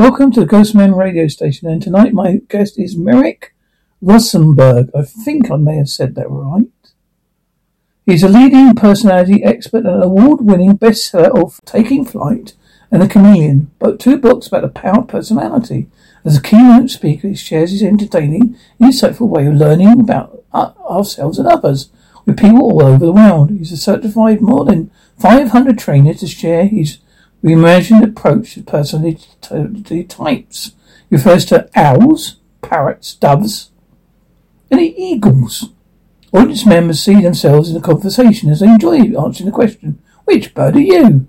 Welcome to the Ghostman radio station, and tonight my guest is Merrick Rosenberg. I think I may have said that right. He's a leading personality expert and award-winning bestseller of Taking Flight and The Chameleon, both two books about the power of personality. As a keynote speaker, he shares his entertaining, insightful way of learning about ourselves and others with people all over the world. He's a certified more than 500 trainers to share his reimagined approach to personality types. Refers to owls, parrots, doves, and eagles. Audience members see themselves in the conversation as they enjoy answering the question, which bird are you?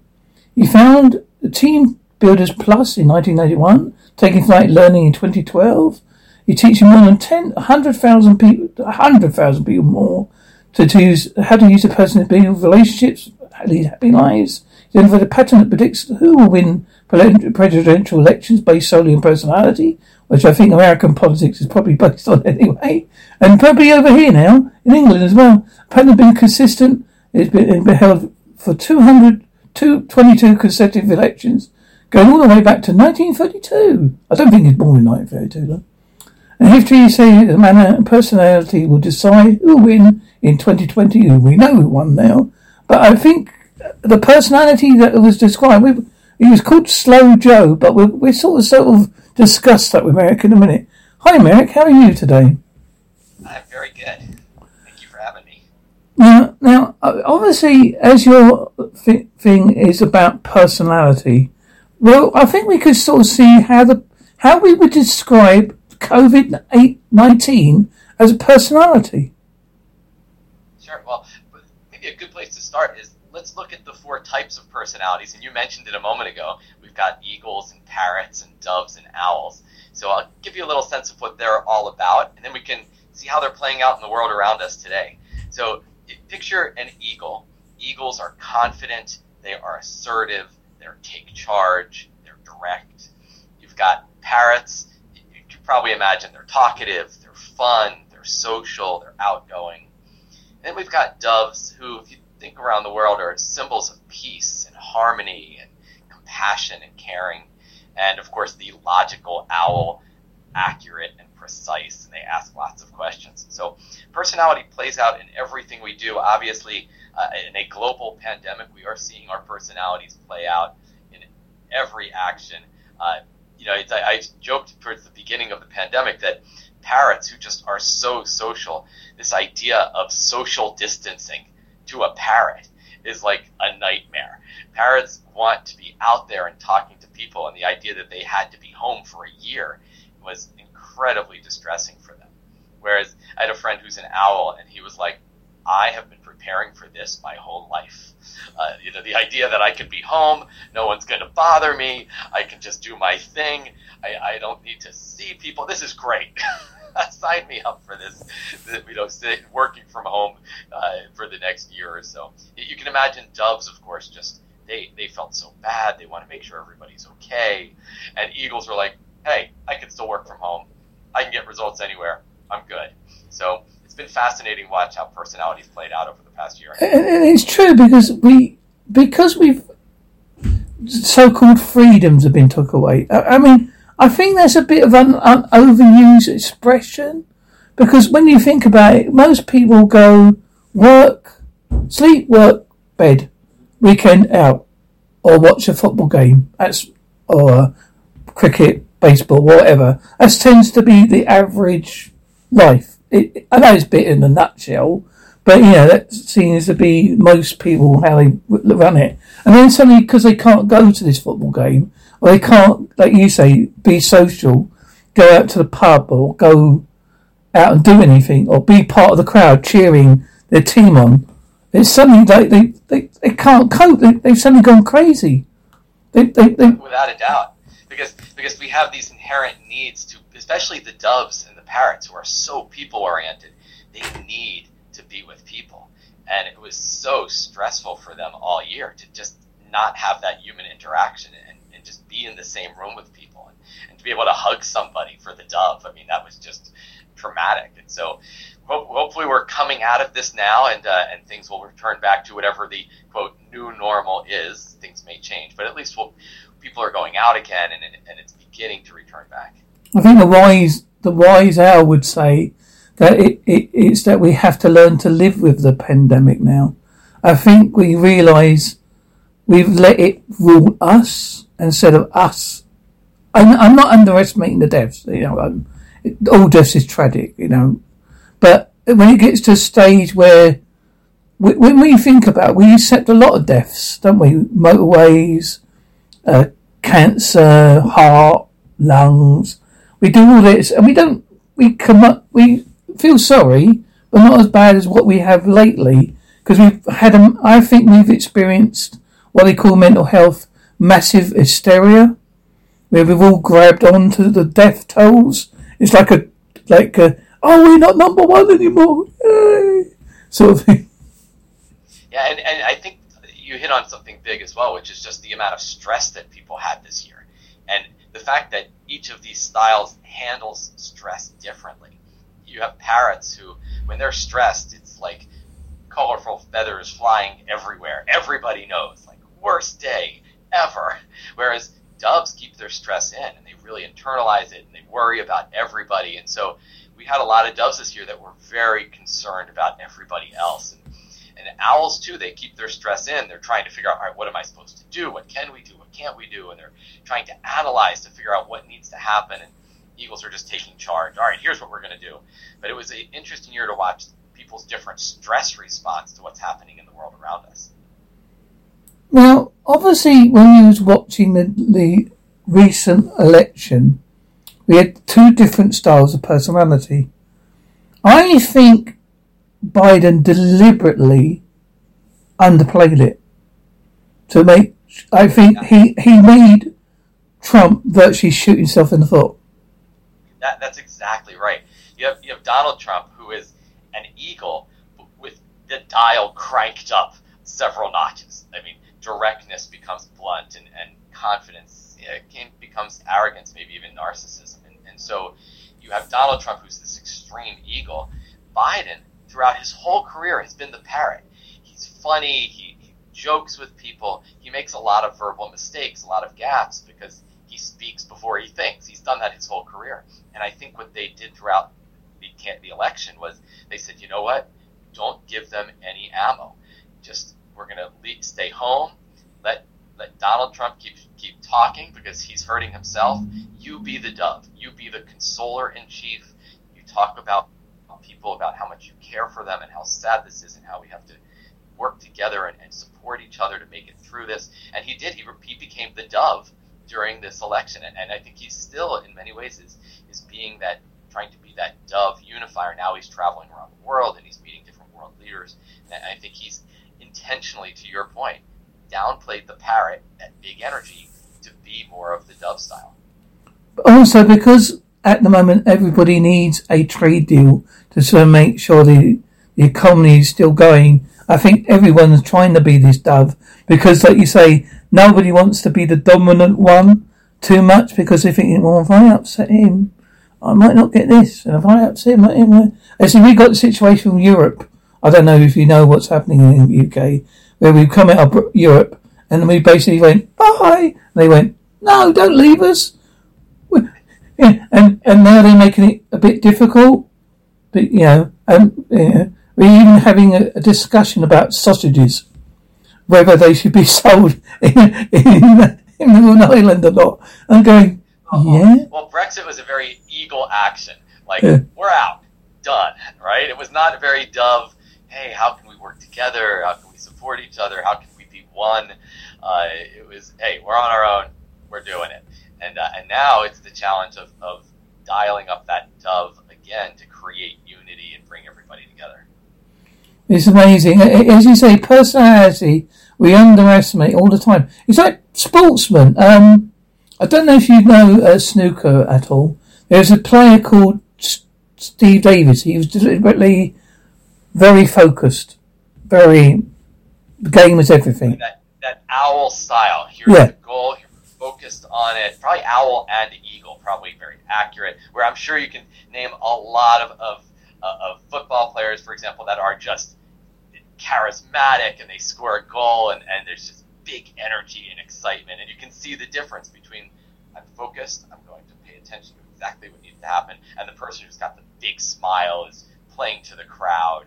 He found the Team Builders Plus in 1981, taking flight learning in 2012. He teaches more than 10, 100,000 people, 100,000 people more to, to use, how to use a person to build relationships, lead happy lives. He identified a pattern that predicts who will win presidential elections based solely on personality, which I think American politics is probably based on anyway, and probably over here now, in England as well. The pattern has been consistent. It's been, been held for 200, 22 consecutive elections, going all the way back to 1932. I don't think he's born in 1932, though. And history say the manner and uh, personality will decide who will win in 2020. We know who won now. But I think the personality that was described, we, he was called Slow Joe, but we we sort of sort of discussed that with Merrick in a minute. Hi, Merrick. How are you today? I'm very good. Thank you for having me. Now, now, obviously, as your th- thing is about personality, well, I think we could sort of see how the how we would describe COVID nineteen as a personality. Sure. Well, maybe a good place to start is let's look at the four types of personalities. And you mentioned it a moment ago. We've got eagles and parrots and doves and owls. So I'll give you a little sense of what they're all about, and then we can see how they're playing out in the world around us today. So picture an eagle. Eagles are confident, they are assertive, they take charge, they're direct. You've got parrots. You can probably imagine they're talkative, they're fun, they're social, they're outgoing. And then we've got doves who, if you think around the world are symbols of peace and harmony and compassion and caring. And of course, the logical owl, accurate and precise, and they ask lots of questions. So, personality plays out in everything we do. Obviously, uh, in a global pandemic, we are seeing our personalities play out in every action. Uh, you know, I, I joked towards the beginning of the pandemic that parrots who just are so social, this idea of social distancing to a parrot is like a nightmare. Parrots want to be out there and talking to people, and the idea that they had to be home for a year was incredibly distressing for them. Whereas I had a friend who's an owl, and he was like, I have been preparing for this my whole life. Uh, you know, the idea that I could be home, no one's going to bother me, I can just do my thing, I, I don't need to see people. This is great. sign me up for this. You know, working from home uh, for the next year or so. You can imagine doves, of course, just they they felt so bad. They want to make sure everybody's okay. And eagles were like, hey, I can still work from home. I can get results anywhere. I'm good. So it's been fascinating to watch how personalities played out over the past year. It's true because we because we've so-called freedoms have been took away. I mean I think that's a bit of an, an overused expression because when you think about it, most people go work, sleep, work, bed, weekend out, or watch a football game. That's or cricket, baseball, whatever. That tends to be the average life. It, I know it's a bit in a nutshell, but know that seems to be most people how they run it. And then suddenly, because they can't go to this football game, or they can't, like you say, be social, go out to the pub or go out and do anything, or be part of the crowd cheering their team on. It's suddenly like they, they, they can't cope. They, they've suddenly gone crazy. They, they, they... Without a doubt, because because we have these inherent needs to, especially the doves and the parrots who are so people oriented. They need to be with people. And it was so stressful for them all year to just not have that human interaction and, just be in the same room with people and, and to be able to hug somebody for the dove. I mean, that was just traumatic. And so ho- hopefully we're coming out of this now and, uh, and things will return back to whatever the quote new normal is. Things may change, but at least we'll, people are going out again, and and it's beginning to return back. I think the wise the wise owl would say that it, it it's that we have to learn to live with the pandemic now. I think we realise we've let it rule us instead of us. I'm, I'm not underestimating the deaths. You know, I'm, all deaths is tragic. You know, but when it gets to a stage where when we think about, it, we accept a lot of deaths, don't we? Motorways, uh, cancer, heart, lungs. We do all this, and we don't. We come up. We feel sorry, but not as bad as what we have lately, because we've had. A, I think we've experienced what they call mental health massive hysteria, where we've all grabbed onto the death tolls. It's like a like a oh we're not number one anymore, Yay! sort of thing. Yeah, and, and I think you hit on something big as well, which is just the amount of stress that people had this year, and the fact that each of these styles handles stress differently. You have parrots who, when they're stressed, it's like colorful feathers flying everywhere. Everybody knows, like worst day ever. Whereas doves keep their stress in and they really internalize it and they worry about everybody. And so we had a lot of doves this year that were very concerned about everybody else. And, and owls too, they keep their stress in. They're trying to figure out, all right, what am I supposed to do? What can we do? What can't we do? And they're trying to analyze to figure out what needs to happen. And eagles are just taking charge. All right, here's what we're going to do. But it was an interesting year to watch people's different stress response to what's happening in the world around us. Now, obviously, when you was watching the, the recent election, we had two different styles of personality. I think Biden deliberately underplayed it to make. I think he he made Trump virtually shoot himself in the foot. That, that's exactly right. You have you have Donald Trump, who is an eagle with the dial cranked up several notches. I mean, directness becomes blunt and, and confidence yeah, becomes arrogance, maybe even narcissism. And, and so you have Donald Trump, who's this extreme eagle. Biden, throughout his whole career, has been the parrot. He's funny, he, he jokes with people, he makes a lot of verbal mistakes, a lot of gaps because he speaks before he thinks. He's done that his whole career. And I think what they did throughout the, the election was they said, you know what? Don't give them any ammo. Just we're going to stay home. Let let Donald Trump keep keep talking because he's hurting himself. You be the dove. You be the consoler in chief. You talk about people about how much you care for them and how sad this is and how we have to work together and, and support each other to make it through this. And he did. He, he became the dove during this election, and, and I think he's still, in many ways, is is being that trying to be that dove unifier. Now he's traveling around the world and he's meeting different world leaders, and I think he's intentionally, to your point, downplayed the parrot at big energy to be more of the dove style. Also, because at the moment everybody needs a trade deal to sort of make sure the, the economy is still going, I think everyone's trying to be this dove because, like you say, nobody wants to be the dominant one too much because they think, well, if I upset him, I might not get this, and if I upset him, I as we got the situation in Europe I don't know if you know what's happening in the UK, where we've come out of Europe and we basically went, bye. And they went, no, don't leave us. And, and now they're making it a bit difficult. But, you know, and, we're even having a, a, discussion about sausages, whether they should be sold in, in, in Northern Ireland or not. I'm going, uh-huh. yeah. Well, Brexit was a very eagle action. Like, yeah. we're out. Done. Right? It was not a very dove hey, how can we work together? How can we support each other? How can we be one? Uh, it was, hey, we're on our own. We're doing it. And, uh, and now it's the challenge of, of dialing up that dove again to create unity and bring everybody together. It's amazing. As you say, personality, we underestimate all the time. It's like sportsmen. Um, I don't know if you know uh, snooker at all. There's a player called Steve Davis. He was deliberately very focused, very. The game is everything. That, that owl style. Here's yeah. the goal. You're focused on it. Probably owl and eagle. Probably very accurate. Where I'm sure you can name a lot of of, uh, of football players, for example, that are just charismatic and they score a goal and, and there's just big energy and excitement, and you can see the difference between I'm focused, I'm going to pay attention to exactly what needs to happen, and the person who's got the big smile is playing to the crowd,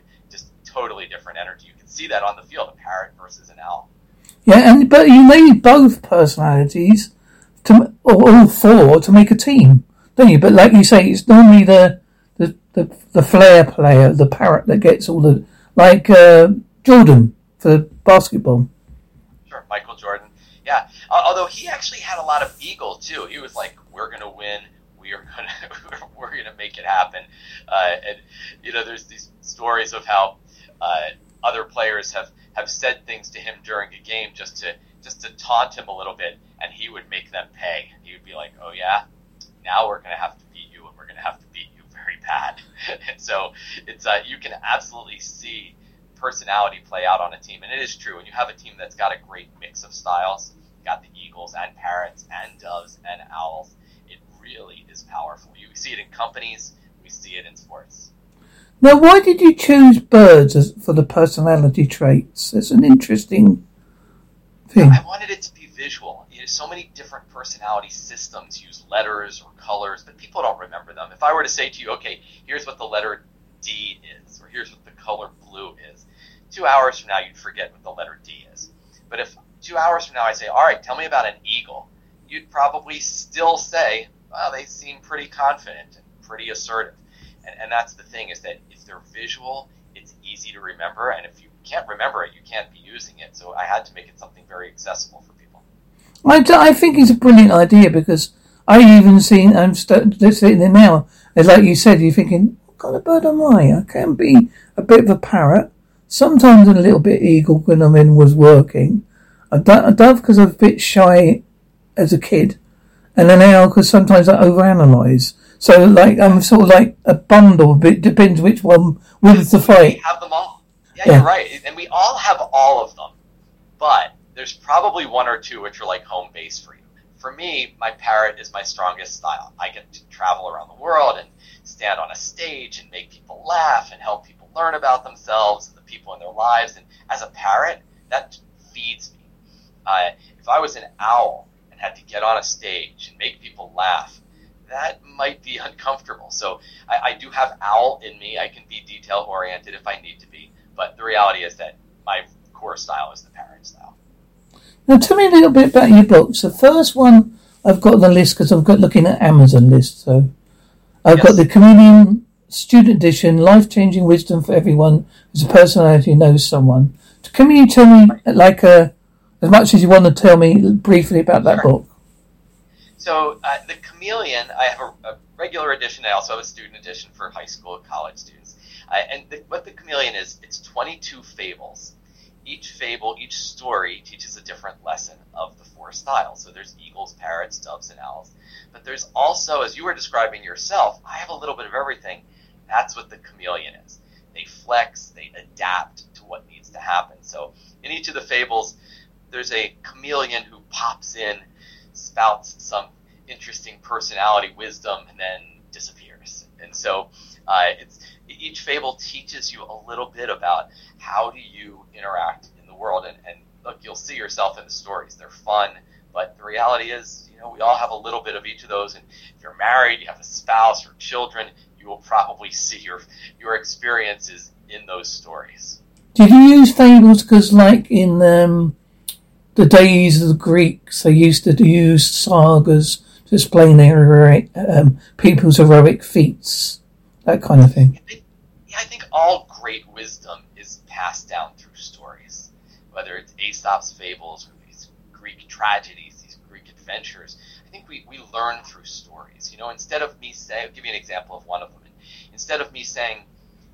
totally different energy. You can see that on the field, a parrot versus an owl. Yeah, and but you need both personalities to, or all four, to make a team, don't you? But like you say, it's normally the the the, the flair player, the parrot that gets all the like uh, Jordan for basketball. Sure, Michael Jordan. Yeah, although he actually had a lot of ego too. He was like, "We're gonna win. We are gonna we're gonna make it happen." Uh, and you know, there's these stories of how uh, other players have have said things to him during a game just to just to taunt him a little bit, and he would make them pay. He would be like, "Oh yeah, now we're gonna have to beat you, and we're gonna have to beat you very bad." and so it's uh, you can absolutely see personality play out on a team, and it is true. When you have a team that's got a great mix of styles, got the eagles and parrots and doves and owls, it really is powerful. You see it in companies, we see it in sports. Now, why did you choose birds as, for the personality traits? It's an interesting thing. I wanted it to be visual. You know, so many different personality systems use letters or colors, but people don't remember them. If I were to say to you, okay, here's what the letter D is, or here's what the color blue is, two hours from now you'd forget what the letter D is. But if two hours from now I say, all right, tell me about an eagle, you'd probably still say, well, they seem pretty confident and pretty assertive. And, and that's the thing is that if they're visual, it's easy to remember. And if you can't remember it, you can't be using it. So I had to make it something very accessible for people. I, I think it's a brilliant idea because I even seen, um, I'm sitting there now, as like you said, you're thinking, what kind of bird am I? I can be a bit of a parrot, sometimes a little bit eagle when I'm in was working, a dove because I'm a bit shy as a kid, and an owl because sometimes I overanalyze. So like I'm sort of like a bundle. but It depends which one wins the fight. We have them all. Yeah, yeah, you're right, and we all have all of them. But there's probably one or two which are like home base for you. For me, my parrot is my strongest style. I get to travel around the world and stand on a stage and make people laugh and help people learn about themselves and the people in their lives. And as a parrot, that feeds me. Uh, if I was an owl and had to get on a stage and make people laugh, that might be uncomfortable. So I, I do have owl in me. I can be detail oriented if I need to be. But the reality is that my core style is the parrot style. Now, tell me a little bit about your books. The first one I've got on the list because I've got looking at Amazon list. So I've yes. got the Chameleon Student Edition, Life Changing Wisdom for Everyone who's a personality who knows someone. Can you tell me, like, uh, as much as you want to tell me briefly about that sure. book? So uh, the Chameleon, I have a, a, regular edition. I also have a student edition for high school and college students. Uh, and the, what the Chameleon is, it's 22 fables. Each fable, each story teaches a different lesson of the four styles. So there's eagles, parrots, doves, and owls. But there's also, as you were describing yourself, I have a little bit of everything. That's what the Chameleon is. They flex, they adapt to what needs to happen. So in each of the fables, there's a chameleon who pops in spouts some interesting personality wisdom and then disappears. And so uh, it's each fable teaches you a little bit about how do you interact in the world. And, and look you'll see yourself in the stories. They're fun but the reality is you know we all have a little bit of each of those. And if you're married you have a spouse or children you will probably see your your experiences in those stories. Did you use fables? Because like in um, the days of the Greeks, they used to use sagas to explain their heroic, um, people's heroic feats, that kind of thing. Yeah, I think all great wisdom is passed down through stories, whether it's Aesop's fables or these Greek tragedies, these Greek adventures. I think we, we learn through stories. You know, instead of me I'll give you an example of one of them. Instead of me saying,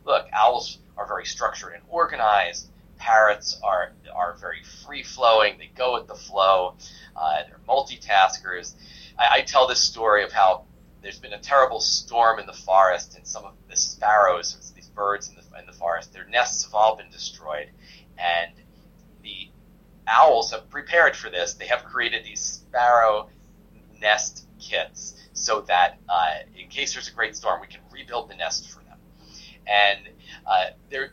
look, owls are very structured and organized, parrots are are very free flowing. They go with the flow. Uh, they're multitaskers. I, I tell this story of how there's been a terrible storm in the forest, and some of the sparrows, these birds in the in the forest, their nests have all been destroyed, and the owls have prepared for this. They have created these sparrow nest kits so that uh, in case there's a great storm, we can rebuild the nest for them. And uh, the,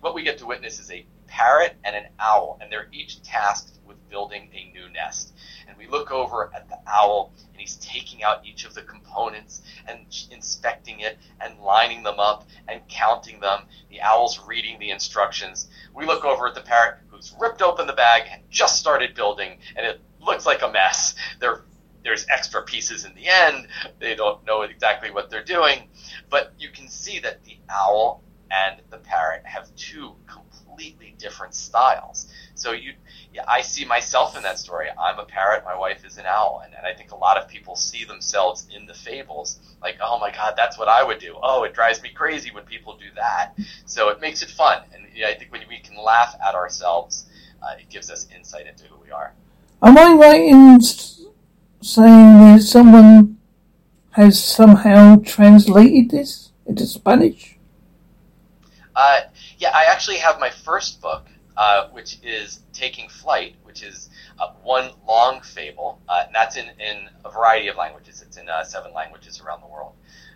what we get to witness is a parrot and an owl, and they're each tasked with building a new nest. And we look over at the owl, and he's taking out each of the components and inspecting it and lining them up and counting them. The owl's reading the instructions. We look over at the parrot, who's ripped open the bag and just started building, and it looks like a mess. There, there's extra pieces in the end. They don't know exactly what they're doing, but you can see that the owl and the parrot have two completely different styles. So you, I see myself in that story. I'm a parrot. My wife is an owl, and, and I think a lot of people see themselves in the fables. Like, oh my God, that's what I would do. Oh, it drives me crazy when people do that. So it makes it fun, and yeah, I think when we can laugh at ourselves, uh, it gives us insight into who we are. Am I right in saying that someone has somehow translated this into Spanish? Uh, yeah, I actually have my first book, uh, which is Taking Flight, which is uh, one long fable, uh, and that's in, in a variety of languages. It's in uh, seven languages around the world.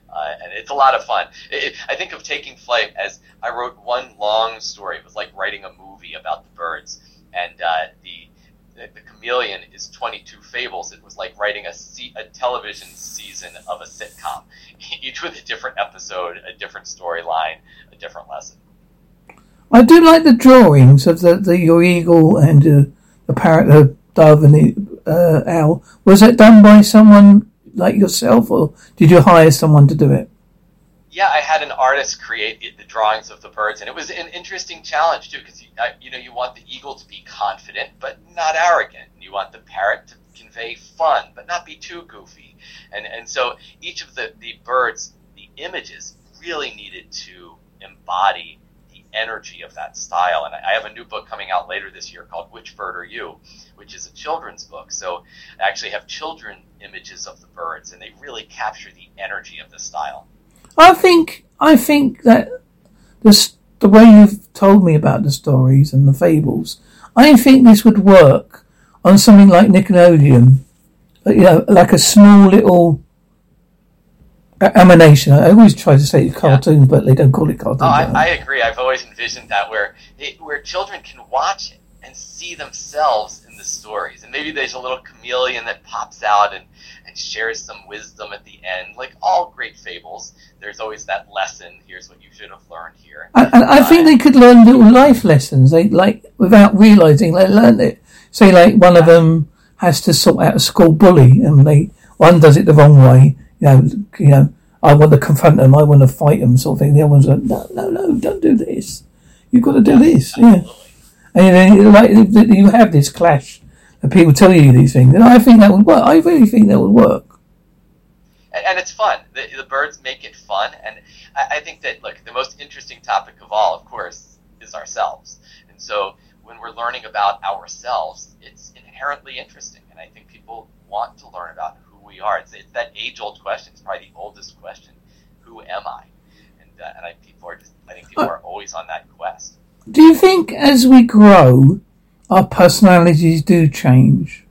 Uh, and it's a lot of fun. It, I think of Taking Flight as I wrote one long story. It was like writing a movie about the birds, and the the, the Chameleon is 22 fables. It was like writing a, a television season of a sitcom, each with a different episode, a different storyline, a different lesson. I do like the drawings of the, the your eagle and uh, the parrot, the dove, and the uh, owl. Was it done by someone like yourself, or did you hire someone to do it? yeah, I had an artist create the drawings of the birds, and it was an interesting challenge too, because you, you, know you want the eagle to be confident but not arrogant, you want the parrot to convey fun but not be too goofy, and and so each of the the birds, the images really needed to embody energy of that style, and I have a new book coming out later this year called Which Bird Are You, which is a children's book. So I actually have children images of the birds, and they really capture the energy of the style. I think I think that the the way you've told me about the stories and the fables, I think this would work on something like Nickelodeon, you know, like a small little emanation. I always try to say cartoon, yeah. but they don't call it cartoon. Oh, I, I, agree. I've always envisioned that where it, where children can watch it and see themselves in the stories, and maybe there's a little chameleon that pops out and and shares some wisdom at the end. Like all great fables, there's always that lesson. Here's what you should have learned here. I, I, I think they could learn little life lessons. They like without realizing they learned it. Say like one yeah. of them has to sort out a school bully, and they one does it the wrong way. You know, you know. I want to confront them. I want to fight them, sort of thing. The other one's like, no, no, no, don't do this. You've got to do this. Yeah. And then, like, you have this clash and people tell you these things. And I think that would work. I really think that would work. And, and it's fun. The, the, birds make it fun. And I, I think that, look, the most interesting topic of all, of course, is ourselves. And so when we're learning about ourselves, it's inherently interesting. And I think people want to learn about we are. It's, it's that age old question. It's probably the oldest question Who am I? And, uh, and I, people are just, I think people uh, are always on that quest. Do you think as we grow, our personalities do change.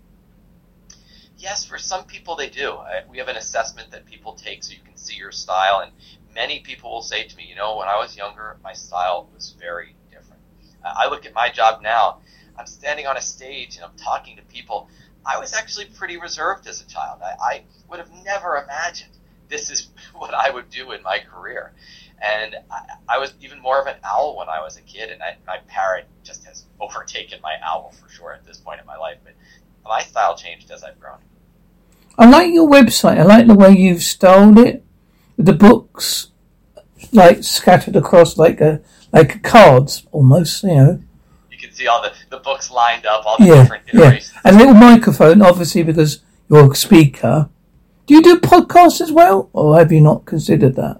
Yes, for some people they do. We have an assessment that people take so you can see your style, and many people will say to me, you know, when I was younger, my style was very different. I look at my job now, I'm standing on a stage and I'm talking to people. I was actually pretty reserved as a child. I, I would have never imagined this is what I would do in my career. And I, I, was even more of an owl when I was a kid, and I, my parrot just has overtaken my owl for sure at this point in my life. But my style changed as I've grown. I like your website. I like the way you've styled it. The books, like scattered across like a like cards almost. You know. See all the, the books lined up, all the yeah, different iterations. Yeah. And a little microphone, obviously, because you're a speaker. Do you do podcasts as well, or have you not considered that?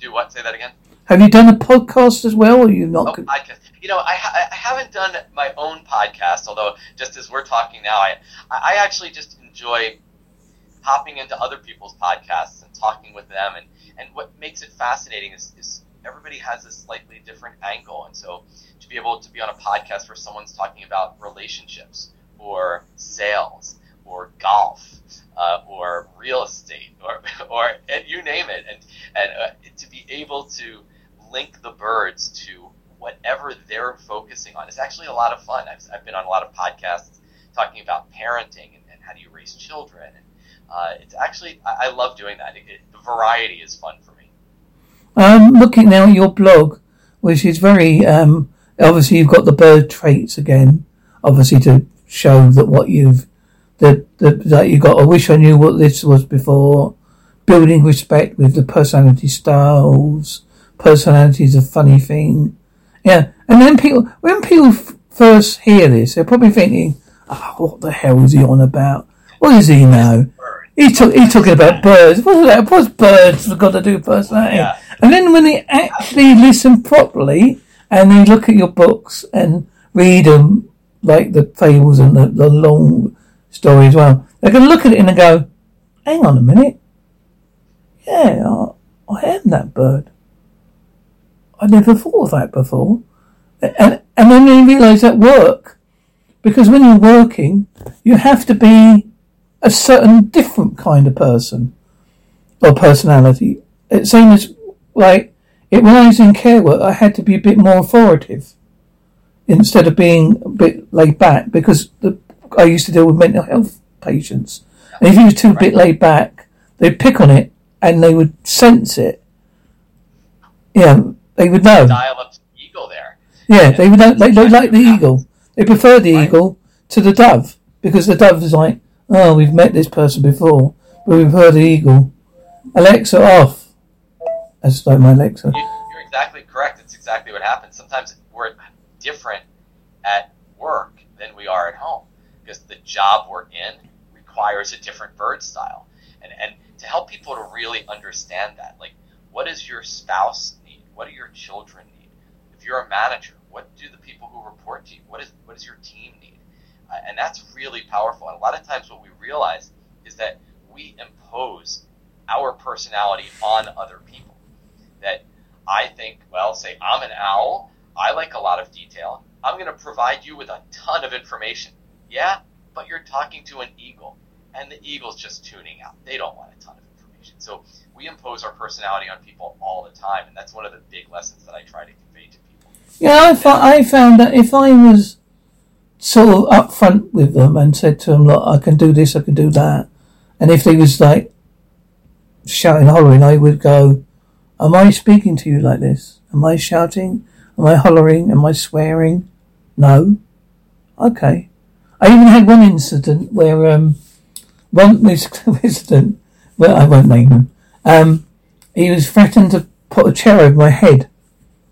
Do what? Say that again. Have you done a podcast as well, or you not? Oh, podcast. You know, I, I haven't done my own podcast, although just as we're talking now, I I actually just enjoy hopping into other people's podcasts and talking with them, and and what makes it fascinating is, is everybody has a slightly different angle, and so to be able to be on a podcast where someone's talking about relationships or sales or golf uh, or real estate or, or you name it and, and uh, to be able to link the birds to whatever they're focusing on is actually a lot of fun. I've, I've been on a lot of podcasts talking about parenting and, and how do you raise children. And uh, it's actually, I, I, love doing that. It, it, the variety is fun for me. I'm looking now at your blog, which is very, um, obviously you've got the bird traits again, obviously to show that what you've, that, that, that you got, I wish I knew what this was before, building respect with the personality styles, personality is a funny thing. Yeah, and then people, when people f- first hear this, they're probably thinking, oh, what the hell is he on about? What does he know? He's, talk, he's talking about birds. What's that? What's birds got to do with personality? Yeah. And then when they actually listen properly and they look at your books and read them, like the fables and the, the long story as well, they're going to look at it and go, hang on a minute. Yeah, I, I am that bird. I never thought of that before. And, and then they realise that work. Because when you're working, you have to be a certain different kind of person or personality. It seems like it, when I was in care work, I had to be a bit more authoritative instead of being a bit laid back because the, I used to deal with mental health patients. And if you were too right. bit laid back, they'd pick on it and they would sense it. Yeah, they would know. Dial up the eagle there. Yeah, they would. They, they like the eagle. They prefer the right. eagle to the dove because the dove is like, oh, we've met this person before, but we've heard the eagle. Alexa off. That's like my Alexa. You're exactly correct. It's exactly what happens. Sometimes we're different at work than we are at home because the job we're in requires a different bird style. And and to help people to really understand that, like, what does your spouse need? what do your children need? If you're a manager, what do the people who report to you? What is what does your team need? Uh, and that's really powerful. And a lot of times, what we realize is that we impose our personality on other people. That I think, well, say I'm an owl. I like a lot of detail. I'm going to provide you with a ton of information. Yeah, but you're talking to an eagle, and the eagle's just tuning out. They don't want a ton of information. So we impose our personality on people all the time, and that's one of the big lessons that I try to convey to people. Yeah, I, I found that if I was sort of upfront with them and said to them, "Look, I can do this, I can do that," and if they was like shouting, hollering, I would go, "Am I speaking to you like this? Am I shouting? Am I hollering? Am I swearing? No. Okay." I even had one incident where um, one incident, well, I won't name him. Um, he was threatened to put a chair over my head,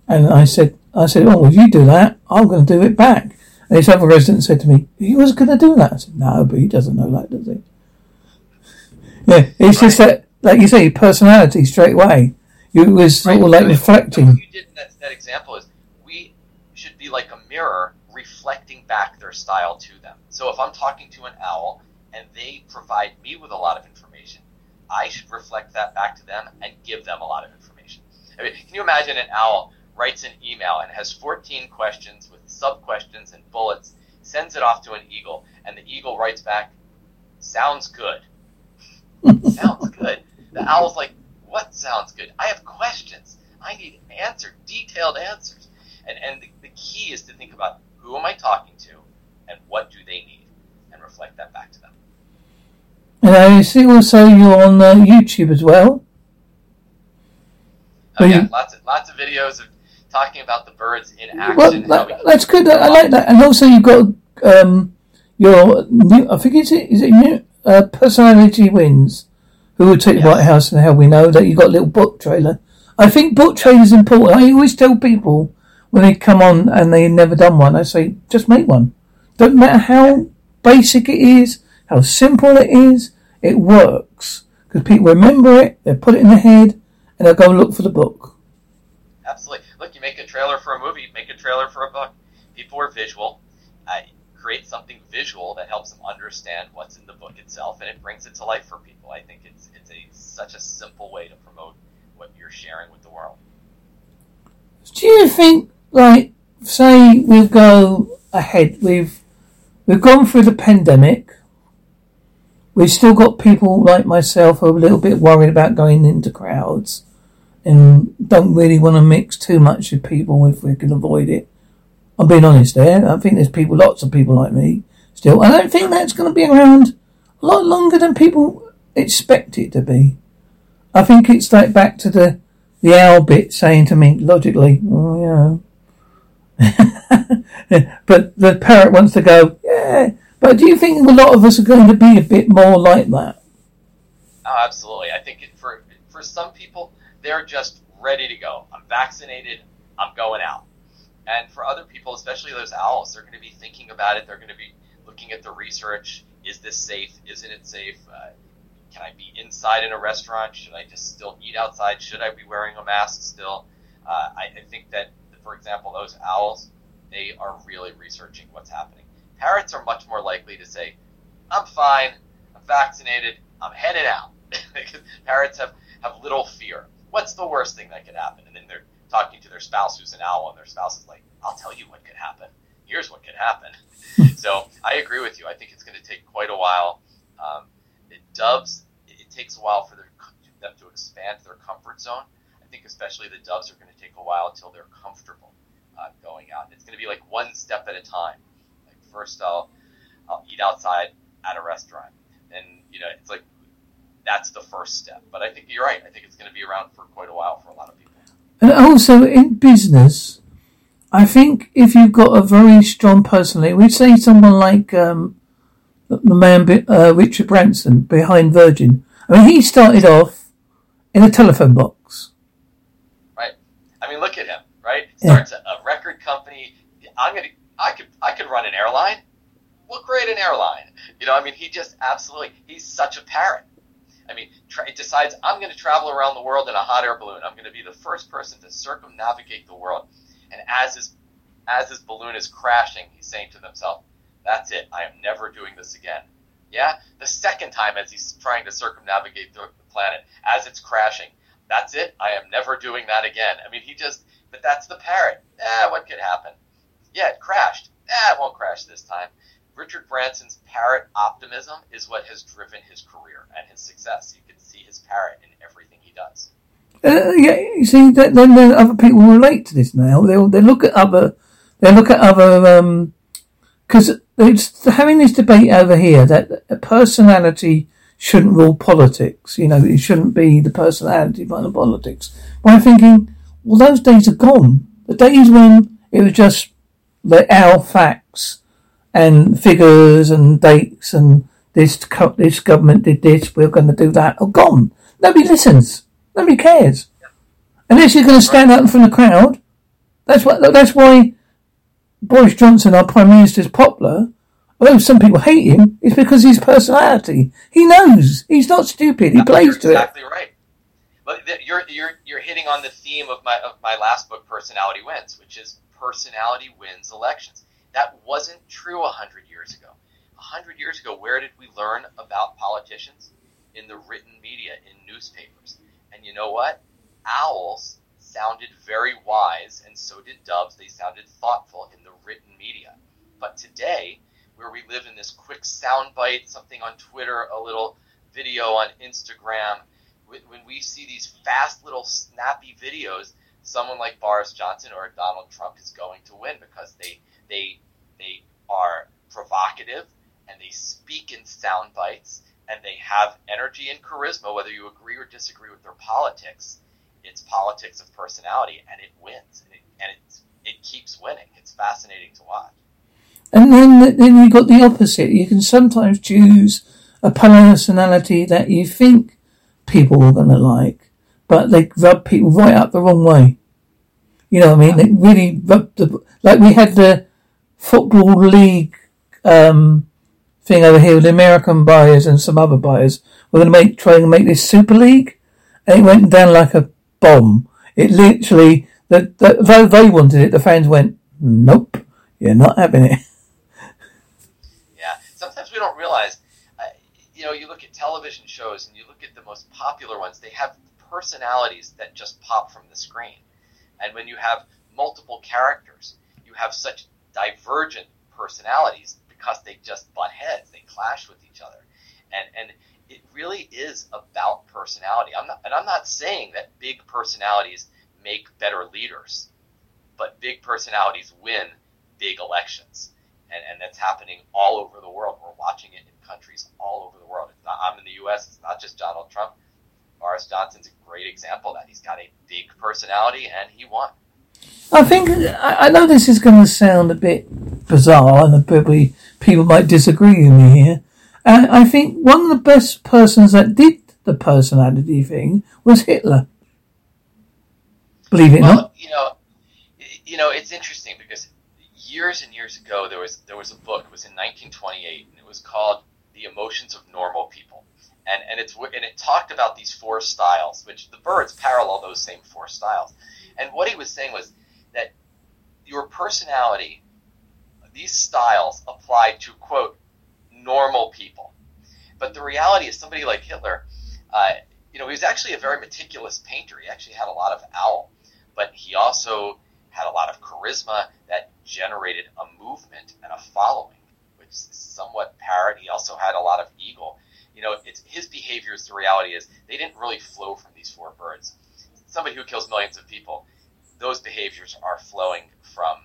and I said, I said, oh, if you do that, I'm going to do it back. And this other resident said to me, he was going to do that. I said, no, but he doesn't know that, does he? Yeah, it's just that, like you say, personality straight away. You was sort of like reflecting. What you did in that, that example is we should be like a mirror reflecting back their style to them. So if I'm talking to an owl and they provide me with a lot of information, I should reflect that back to them and give them a lot of information. I mean, can you imagine an owl writes an email and has 14 questions with sub questions and bullets, sends it off to an eagle, and the eagle writes back, "Sounds good." sounds good. The owl's like, "What sounds good? I have questions. I need answer, detailed answers." And and the, the key is to think about who am I talking to, and what do they need, and reflect that back to them. And I see also you're on uh, YouTube as well. Oh, yeah, you... lots of lots of videos of talking about the birds in action. Well, that, that's good. I like that. And also you've got um, your new. I think it's is it new uh, personality wins. Who will take yes. the White House and how we know that you got a little book trailer. I think book trailers are important. I always tell people when they come on and they've never done one, I say just make one. Don't matter how basic it is, how simple it is, it works because people remember it, they put it in their head, and they'll go look for the book. Absolutely. Look, you make a trailer for a movie, make a trailer for a book. People are visual. Uh, create something visual that helps them understand what's in the book itself, and it brings it to life for people. I think it's it's a such a simple way to promote what you're sharing with the world. Do you think, like, say we go ahead, we've we've gone through the pandemic, We've still got people like myself who are a little bit worried about going into crowds. and don't really want to mix too much with people if we can avoid it. I'm being honest there. I think there's people, lots of people like me still. I don't think that's going to be around a lot longer than people expect it to be. I think it's like back to the the owl bit saying to me logically, oh yeah. but the parrot wants to go, yeah. But do you think a lot of us are going to be a bit more like that? Oh, absolutely. I think it, for for some people, they're just ready to go. I'm vaccinated. I'm going out. And for other people, especially those owls, they're going to be thinking about it. They're going to be looking at the research. Is this safe? Isn't it safe? Uh, can I be inside in a restaurant? Should I just still eat outside? Should I be wearing a mask still? Uh, I, I think that, for example, those owls, they are really researching what's happening. Parrots are much more likely to say, I'm fine, I'm vaccinated, I'm headed out. Parrots have, have little fear. What's the worst thing that could happen? And then they're talking to their spouse who's an owl, and their spouse is like, I'll tell you what could happen. Here's what could happen. so I agree with you. I think it's going to take quite a while. Um, doves, takes a while for their, them to expand their comfort zone. I think especially the doves are going to take a while until they're comfortable uh, going out. It's going to be like one step at a time. Like first, I'll I'll eat outside at a restaurant, and you know it's like that's the first step. But I think you're right. I think it's going to be around for quite a while for a lot of people. And also in business, I think if you've got a very strong personality, we say someone like um, the man uh, Richard Branson behind Virgin. I mean, he started off in a telephone box. Right. I mean, look at him. Right. Starts yeah. a, a record company. I'm gonna. I could. I could run an airline. We'll create an airline. You know. I mean, he just absolutely. He's such a parrot. I mean, tra- decides I'm going to travel around the world in a hot air balloon. I'm going to be the first person to circumnavigate the world. And as his as his balloon is crashing, he's saying to himself, "That's it. I am never doing this again." Yeah. The second time, as he's trying to circumnavigate the planet, as it's crashing, that's it. I am never doing that again. I mean, he just. But that's the parrot. Eh, what could happen? Yeah, it crashed. Eh, it won't crash this time. Richard Branson's parrot optimism is what has driven his career and his success. You can see his parrot in everything he does. Uh, yeah, you see, then, then other people relate to this now. They they look at other they look at other because um, it's having this debate over here that personality shouldn't rule politics. You know, it shouldn't be the personality but the politics. But I'm thinking, well, those days are gone. The days when it was just the our facts and figures and dates and this this government did this, we're going to do that, are gone. Nobody listens. Nobody cares. Unless you're going to stand out in front of the crowd. That's what. That's why Boris Johnson, our Prime Minister, is popular. Although some people hate him, it's because his personality. He knows. He's not stupid. He plays to exactly it. Exactly right. But you're you're you're hitting on the theme of my of my last book, Personality Wins, which is personality wins elections. That wasn't true 100 years ago. 100 years ago, where did we learn about politicians? In the written media, in newspapers. And you know what? Owls sounded very wise, and so did doves. They sounded thoughtful in written media. But today, where we live in this quick soundbite, something on Twitter, a little video on Instagram, when we see these fast little snappy videos, someone like Boris Johnson or Donald Trump is going to win because they they they are provocative and they speak in sound bites and they have energy and charisma, whether you agree or disagree with their politics. It's politics of personality, and it wins, and it, and it, it keeps winning. It's fascinating to watch. And then, then you got the opposite. You can sometimes choose a personality that you think people are going to like, but they rub people right up the wrong way. You know what I mean? They really rub the like we had the football league um, thing over here with the American buyers and some other buyers. We're going to make try and make this Super League, and it went down like a bomb. It literally, the, though they wanted it, the fans went, "Nope, you're not having it." Yeah, sometimes we don't realize. Uh, you know, you look at television shows and you look at the most popular ones; they have personalities that just pop from the screen. And when you have multiple characters, you have such divergent personalities because they just butt heads, they clash with each other. And and it really is about personality. I'm not, and I'm not saying that big personalities make better leaders, but big personalities win big elections. And, and that's happening all over the world. We're watching it in countries all over the world. It's not, I'm in the U.S. It's not just Donald Trump. Boris Johnson's a great example that. He's got a big personality and he won. I think I know this is going to sound a bit bizarre, and probably people might disagree with me here. I think one of the best persons that did the personality thing was Hitler. Believe it well, not. You know, you know, it's interesting because years and years ago there was there was a book. It was in 1928, and it was called "The Emotions of Normal People." And, and it's and it talked about these four styles, which the birds parallel those same four styles. And what he was saying was that your personality, these styles apply to quote normal people. But the reality is, somebody like Hitler, uh, you know, he was actually a very meticulous painter. He actually had a lot of owl, but he also had a lot of charisma that generated a movement and a following, which is somewhat parrot. He also had a lot of eagle. You know, it's his behaviors. The reality is, they didn't really flow from these four birds. Somebody who kills millions of people, those behaviors are flowing from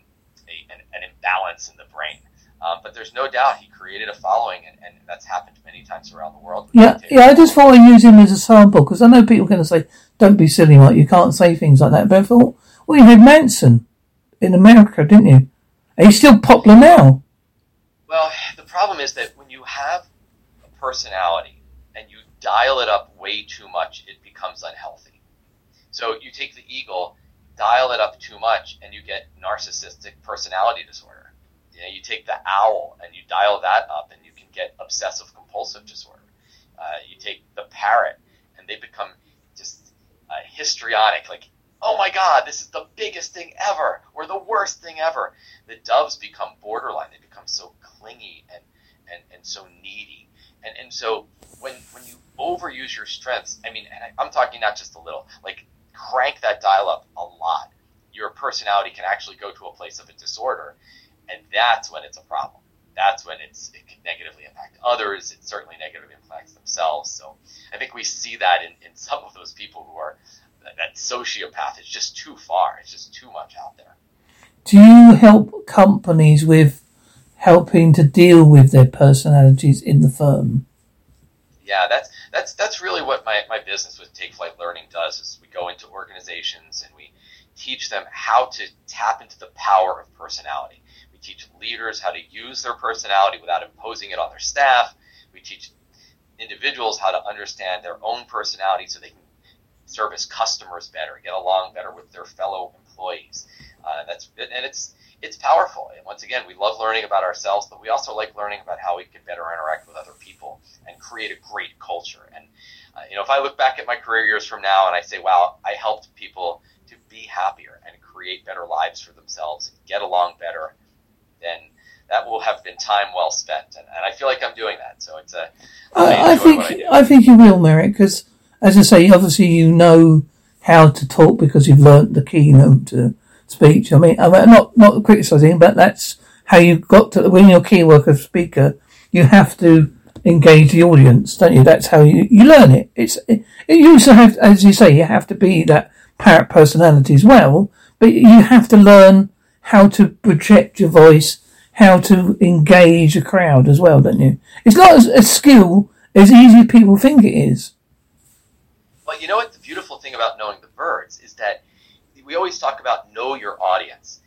a, an, an imbalance in the brain. Um, but there's no doubt he created a following, and, and that's happened many times around the world. Yeah, yeah. I just thought I'd use him as a sample because I know people are going to say, "Don't be silly, Mike. You can't say things like that." Thought, well, you had Manson in America, didn't you? And he's still popular now. Well, the problem is that when you have a personality and you dial it up way too much, it becomes unhealthy. So you take the eagle, dial it up too much, and you get narcissistic personality disorder you know, you take the owl and you dial that up, and you can get obsessive compulsive disorder. Uh, you take the parrot, and they become uh, histrionic, like, oh my God, this is the biggest thing ever, or the worst thing ever. The doves become borderline; they become so clingy and and, and so needy. And and so when when you overuse your strengths, I mean, and I, I'm talking not just a little, like crank that dial up a lot. Your personality can actually go to a place of a disorder and that's when it's a problem. That's when it's it can negatively impact others. It certainly negatively impacts themselves. So I think we see that in, in some of those people who are that sociopath is just too far. It's just too much out there. Do you help companies with helping to deal with their personalities in the firm? Yeah, that's that's that's really what my, my business with Take Flight Learning does is we go into organizations and we teach them how to tap into the power of personality. Teach leaders how to use their personality without imposing it on their staff. We teach individuals how to understand their own personality so they can service customers better, get along better with their fellow employees. Uh, that's and it's it's powerful. And once again, we love learning about ourselves, but we also like learning about how we can better interact with other people and create a great culture. And uh, you know, if I look back at my career years from now and I say, "Wow, I helped people to be happier and create better lives for themselves, get along better, then that will have been time well spent. And, and I feel like I'm doing that. So it's a. I, I think I, I, think you will, Merrick, because as I say, obviously you know how to talk because you've learnt the keynote uh, speech. I mean, I'm not not criticising, but that's how you got to when you're a key worker speaker. You have to engage the audience, don't you? That's how you, you learn it. It's it, you also have, as you say, you have to be that parrot personality as well, but you have to learn how to project your voice, how to engage a crowd as well, don't you? It's not as a skill as easy as people think it is. Well, you know what the beautiful thing about knowing the birds is that we always talk about know your audience.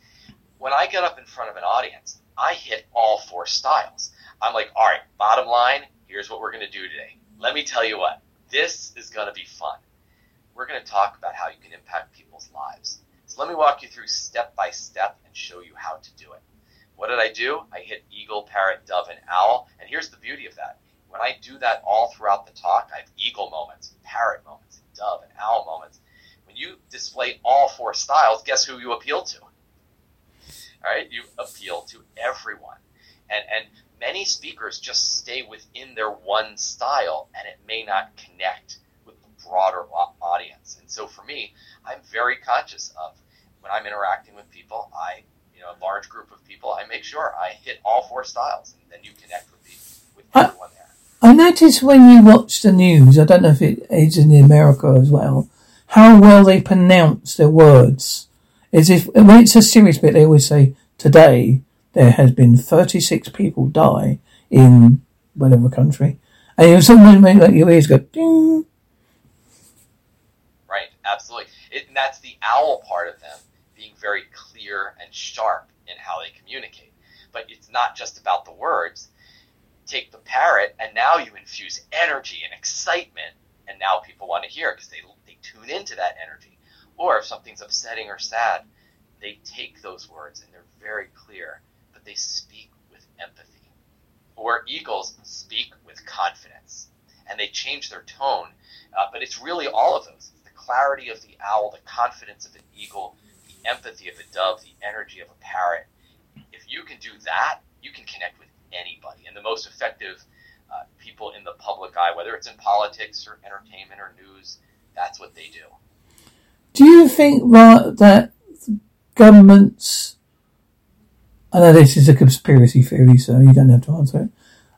When I get up in front of an audience, I hit all four styles. I'm like, all right, bottom line, here's what we're going to do today. Let me tell you what, this is going to be fun. We're going to talk about how you can impact people's lives. So let me walk you through step by step and show you how to do it. What did I do? I hit eagle, parrot, dove, and owl. And here's the beauty of that. When I do that all throughout the talk, I have eagle moments, parrot moments, dove and owl moments. When you display all four styles, guess who you appeal to? All right, you appeal to everyone. And and many speakers just stay within their one style and it may not connect with the broader audience. And so for me, I'm very conscious of when I'm interacting with people, I, you know, a large group of people, I make sure I hit all four styles, and then you connect with the with everyone there. I notice when you watch the news, I don't know if it is in America as well, how well they pronounce their words. As if when it's a serious bit, they always say, "Today there has been 36 people die in whatever country," and you make like your ears go ding. Right, absolutely, it, and that's the owl part of them being very clear and sharp in how they communicate. But it's not just about the words. Take the parrot and now you infuse energy and excitement and now people want to hear because they, they tune into that energy. Or if something's upsetting or sad they take those words and they're very clear but they speak with empathy. Or eagles speak with confidence and they change their tone uh, but it's really all of those. It's the clarity of the owl the confidence of an eagle empathy of a dove the energy of a parrot if you can do that you can connect with anybody. And the most effective uh, people in the public eye, whether it's in politics or entertainment or news, that's what they do. Do you think that, that governments, I know this is a conspiracy theory, so you don't have to answer it.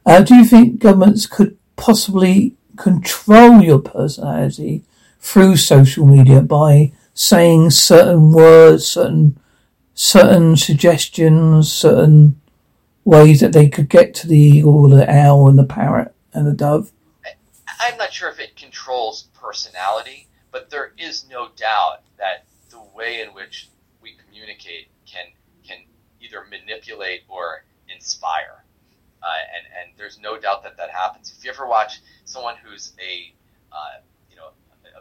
Uh, do you think governments could possibly control your personality through social media by saying certain words, certain certain suggestions, certain ways that they could get to the eagle, the owl, and the parrot and the dove? I'm not sure if it controls personality, but there is no doubt that the way in which we communicate can can either manipulate or inspire. Uh, and and there's no doubt that that happens. If you ever watch someone who's a uh, you know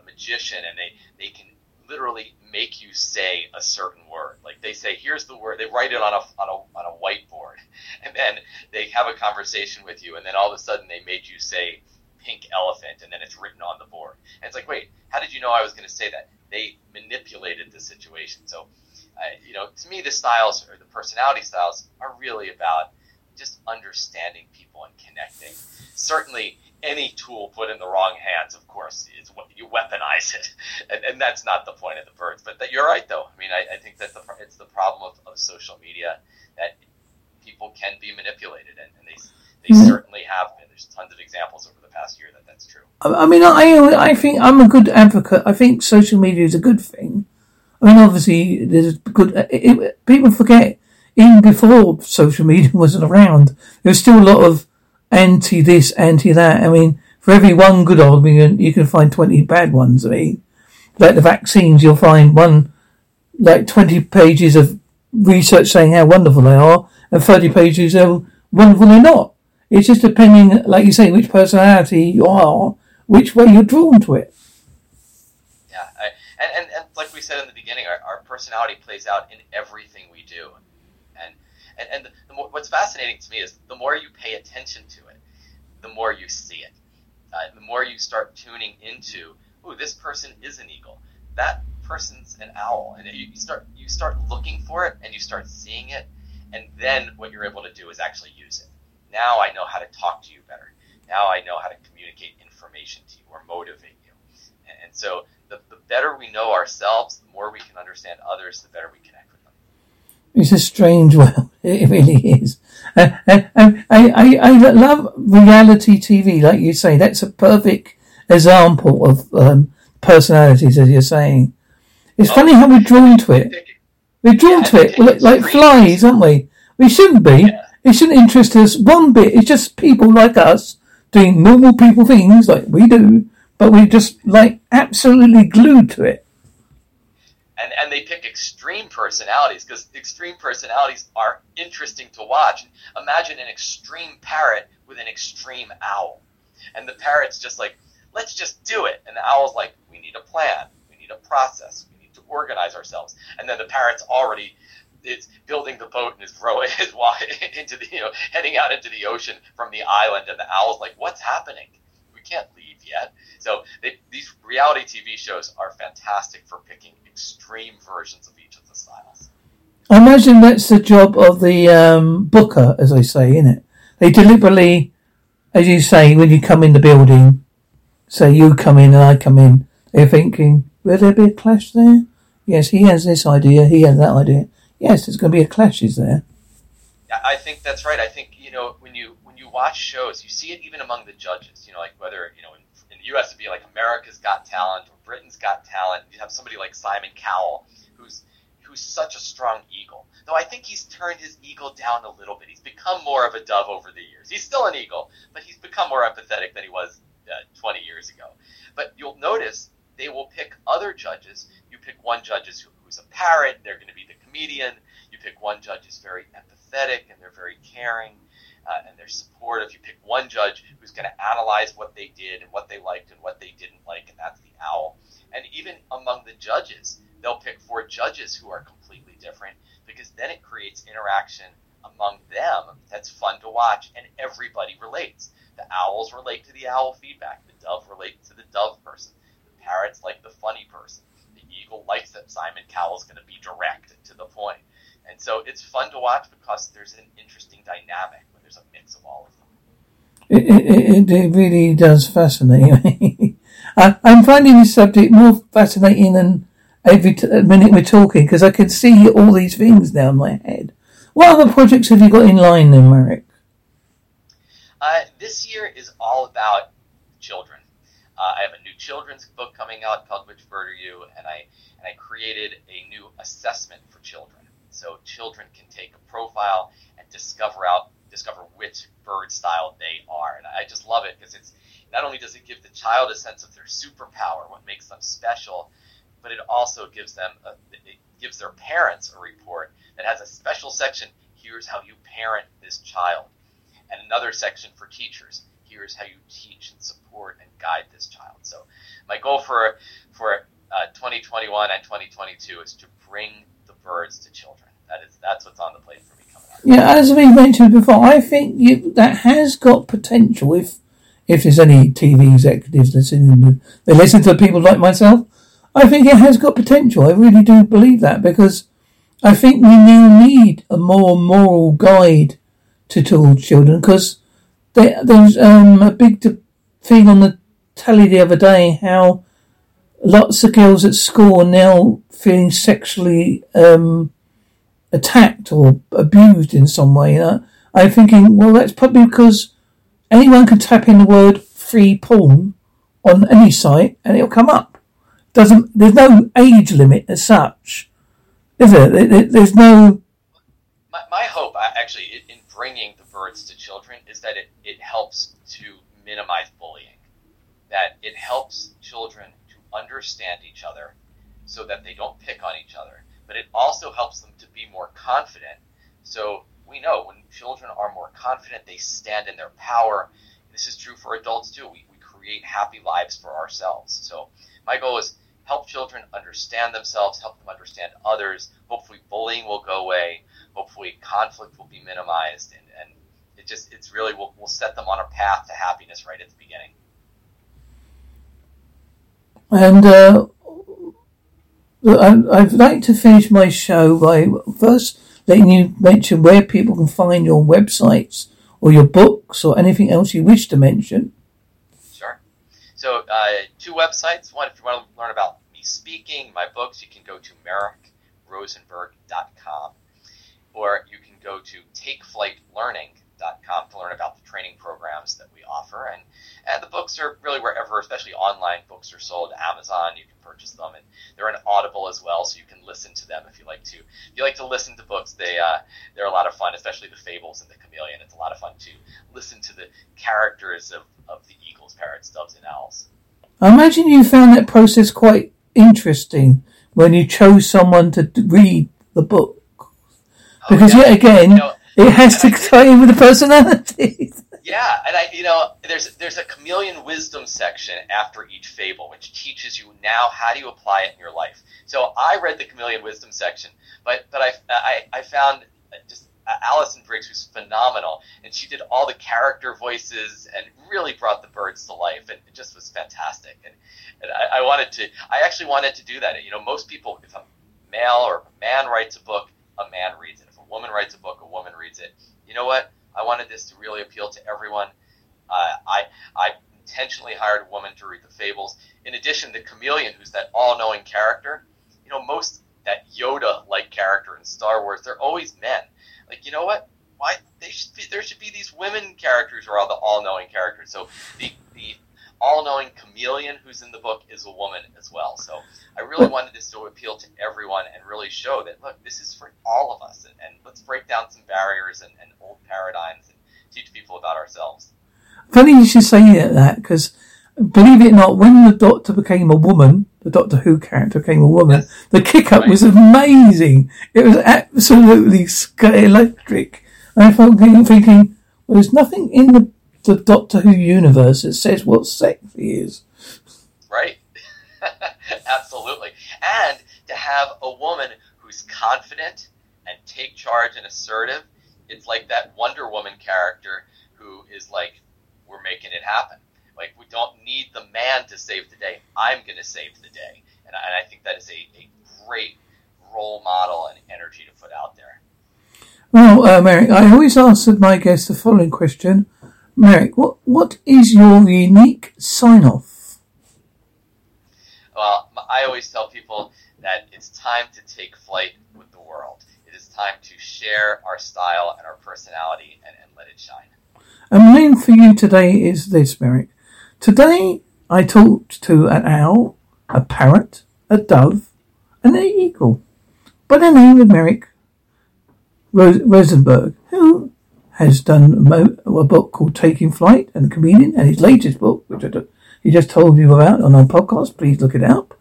a magician and they they can literally make you say a certain word. Like they say, here's the word. They write it on a on a on a whiteboard, and then they have a conversation with you, and then all of a sudden they made you say pink elephant, and then it's written on the board. And it's like, wait, how did you know I was going to say that? They manipulated the situation. So, uh, you know, to me, the styles or the personality styles are really about just understanding people and connecting. Certainly, any tool put in the wrong hands, of course, is what you weaponize it, and, and that's not the point of the birds. But that, you're right, though. I mean, I, I think that the, it's the problem of, of, social media that people can be manipulated, and, and they they mm-hmm. certainly have been. There's tons of examples over the past year that that's true. I mean, I I think I'm a good advocate. I think social media is a good thing. I mean, obviously, there's good. It, it, people forget even before social media wasn't around, there was still a lot of anti this, anti that. I mean, for every one good argument, you can find 20 bad ones. I mean, like the vaccines, you'll find one, like 20 pages of research saying how wonderful they are, and 30 pages of wonderful they're not. It's just depending, like you say, which personality you are, which way you're drawn to it. Yeah, I, and, and, and like we said in the beginning, our, our personality plays out in everything we do. And, and the, the more, what's fascinating to me is the more you pay attention to it, the more you see it. Uh, the more you start tuning into, oh, this person is an eagle. That person's an owl, and you start you start looking for it, and you start seeing it, and then what you're able to do is actually use it. Now I know how to talk to you better. Now I know how to communicate information to you or motivate you. And, and so the, the better we know ourselves, the more we can understand others, the better we them. It's a strange world. It really is. Uh, I, I, I love reality TV, like you say. That's a perfect example of um, personalities, as you're saying. It's oh, funny how we're drawn to it. We're drawn yeah, to it like, like flies, aren't we? We shouldn't be. Yeah. It shouldn't interest us one bit. It's just people like us doing normal people things like we do, but we're just like absolutely glued to it and and they pick extreme personalities because extreme personalities are interesting to watch. Imagine an extreme parrot with an extreme owl, and the parrot's just like, "Let's just do it," and the owl's like, "We need a plan, we need a process, we need to organize ourselves," and then the parrot's already it's building the boat and is rowing into the you know heading out into the ocean from the island, and the owl's like, "What's happening? Can't leave yet." So they, these reality TV shows are fantastic for picking extreme versions of each of the styles. I imagine that's the job of the um, booker, as I say, in it. They deliberately, as you say, when you come in the building, say you come in and I come in, they're thinking, will there be a clash there? Yes, he has this idea, he has that idea. Yes, there's going to be a clash, is there? I think that's right. I think you know when you watch shows, you see it even among the judges. You know, like whether you know in, in the U.S. it'd be like America's Got Talent or Britain's Got Talent. You have somebody like Simon Cowell, who's who's such a strong eagle. Though I think he's turned his eagle down a little bit. He's become more of a dove over the years. He's still an eagle, but he's become more empathetic than he was uh, 20 years ago. But you'll notice they will pick other judges. You pick one judge who, who's a parrot, they're going to be the comedian. You pick one judge who's very empathetic and they're very caring uh, and they're supportive. You pick one judge who's going to analyze what they did and what they liked and what they didn't like, and that's the owl. And even among the judges, they'll pick four judges who are completely different because then it creates interaction among them that's fun to watch and everybody relates. The owls relate to the owl feedback, the dove relates to the dove person, the parrots like the funny person, the eagle likes that Simon Cowell's going to be direct to the point. And so it's fun to watch because there's an interesting dynamic a mix of all of them. It, it, it really does fascinate me. I'm finding this subject more fascinating than every t- minute we're talking because I can see all these things now in my head. What other projects have you got in line then, Merrick? Uh, this year is all about children. Uh, I have a new children's book coming out called Which Bird Are You, and I and I created a new assessment for children, so children can take a profile and discover out discover which bird style they are, and I just love it because it's not only does it give the child a sense of their superpower, what makes them special, but it also gives them a, it gives their parents a report that has a special section. Here's how you parent this child, and another section for teachers. Here's how you teach and support and guide this child. So, my goal for for uh, 2021 and 2022 is to bring the birds to children. That is that's what's on the plate for me. Yeah, as we mentioned before, I think you, that has got potential if if there's any TV executives listening, they listen to people like myself. I think it has got potential. I really do believe that because I think we now need a more moral guide to tell children because there, there's um, a big thing on the telly the other day how lots of girls at school are now feeling sexually um, attacked or abused in some way. I'm thinking, well, that's probably because anyone can type in the word free porn on any site and it'll come up. Doesn't there's no age limit as such, is it? There's no. My, my hope, uh, actually, in bringing the birds to children, is that it, it helps to minimize bullying. That it helps children to understand each other, so that they don't pick on each other. But it also helps them be more confident. So we know when children are more confident, they stand in their power. This is true for adults too. We, we create happy lives for ourselves. So my goal is help children understand themselves, help them understand others. Hopefully, bullying will go away. Hopefully, conflict will be minimized, and, and it just it's really will will set them on a path to happiness right at the beginning. And uh, I'd like to finish my show by first letting you mention where people can find your websites or your books or anything else you wish to mention. Sure. So, uh, two websites. One, if you want to learn about me speaking, my books, you can go to merrickrosenberg.com. Or you can go to takeflightlearning.com to learn about the training programs that we offer. And, and the books are really wherever, especially online books are sold. Amazon, you can purchase them. And they're on Audible as well, so you can listen to them if you like to. If you like to listen to books, they, uh, they're a lot of fun, especially the Fables and the Chameleon. It's a lot of fun to listen to the characters of, of the eagles, parrots, doves, and owls. I imagine you found that process quite interesting when you chose someone to read the book. Oh, because oh, yeah. yet again, you know, it has to tie in with the personalities. Yeah, and I, you know, there's there's a chameleon wisdom section after each fable, which teaches you now how do you apply it in your life. So I read the chameleon wisdom section, but but I I, I found just uh, Alison Briggs, was phenomenal, and she did all the character voices and really brought the birds to life, and it just was fantastic. And, and I, I wanted to, I actually wanted to do that. You know, most people, if a male or a man writes a book, a man reads it. If a woman writes a book, a woman reads it. You know what? I wanted this to really appeal to everyone. Uh, I I intentionally hired a woman to read the fables. In addition, the chameleon, who's that all-knowing character. You know, most that Yoda-like character in Star Wars, they're always men like, you know what? why they should be, there should be these women characters who are all the all-knowing characters. So the the all-knowing chameleon who's in the book is a woman as well. So I really wanted this to appeal to everyone and really show that look, this is for all of us, and, and let's break down some barriers and, and old paradigms and teach people about ourselves. Funny you should say that because believe it or not, when the Doctor became a woman, the Doctor Who character became a woman, yes. the kick up right. was amazing. It was absolutely electric. And I felt thinking, well, there's nothing in the, the Doctor Who universe that says what sex he is. Right? absolutely. And to have a woman who's confident and take charge and assertive, it's like that Wonder Woman character who is like, we're making it happen like we don't need the man to save the day. I'm going to save the day, and I, and I think that is a, a great role model and energy to put out there. Well, uh, Merrick, I always ask my guests the following question. Merrick, what what is your unique sign off? Well, I always tell people that it's time to take flight with the world. It is time to share our style and our personality and, and let it shine. And mine for you today is this, Merrick. Today I talked to an owl, a parrot, a dove, and an eagle by the name of Merrick Rosenberg, who has done a book called Taking Flight and comedian, and his latest book, which I he just told you about on our podcast. Please look it up.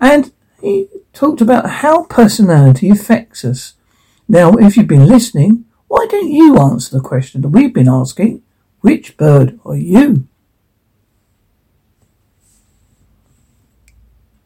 And he talked about how personality affects us. Now, if you've been listening, why don't you answer the question that we've been asking? Which bird are you?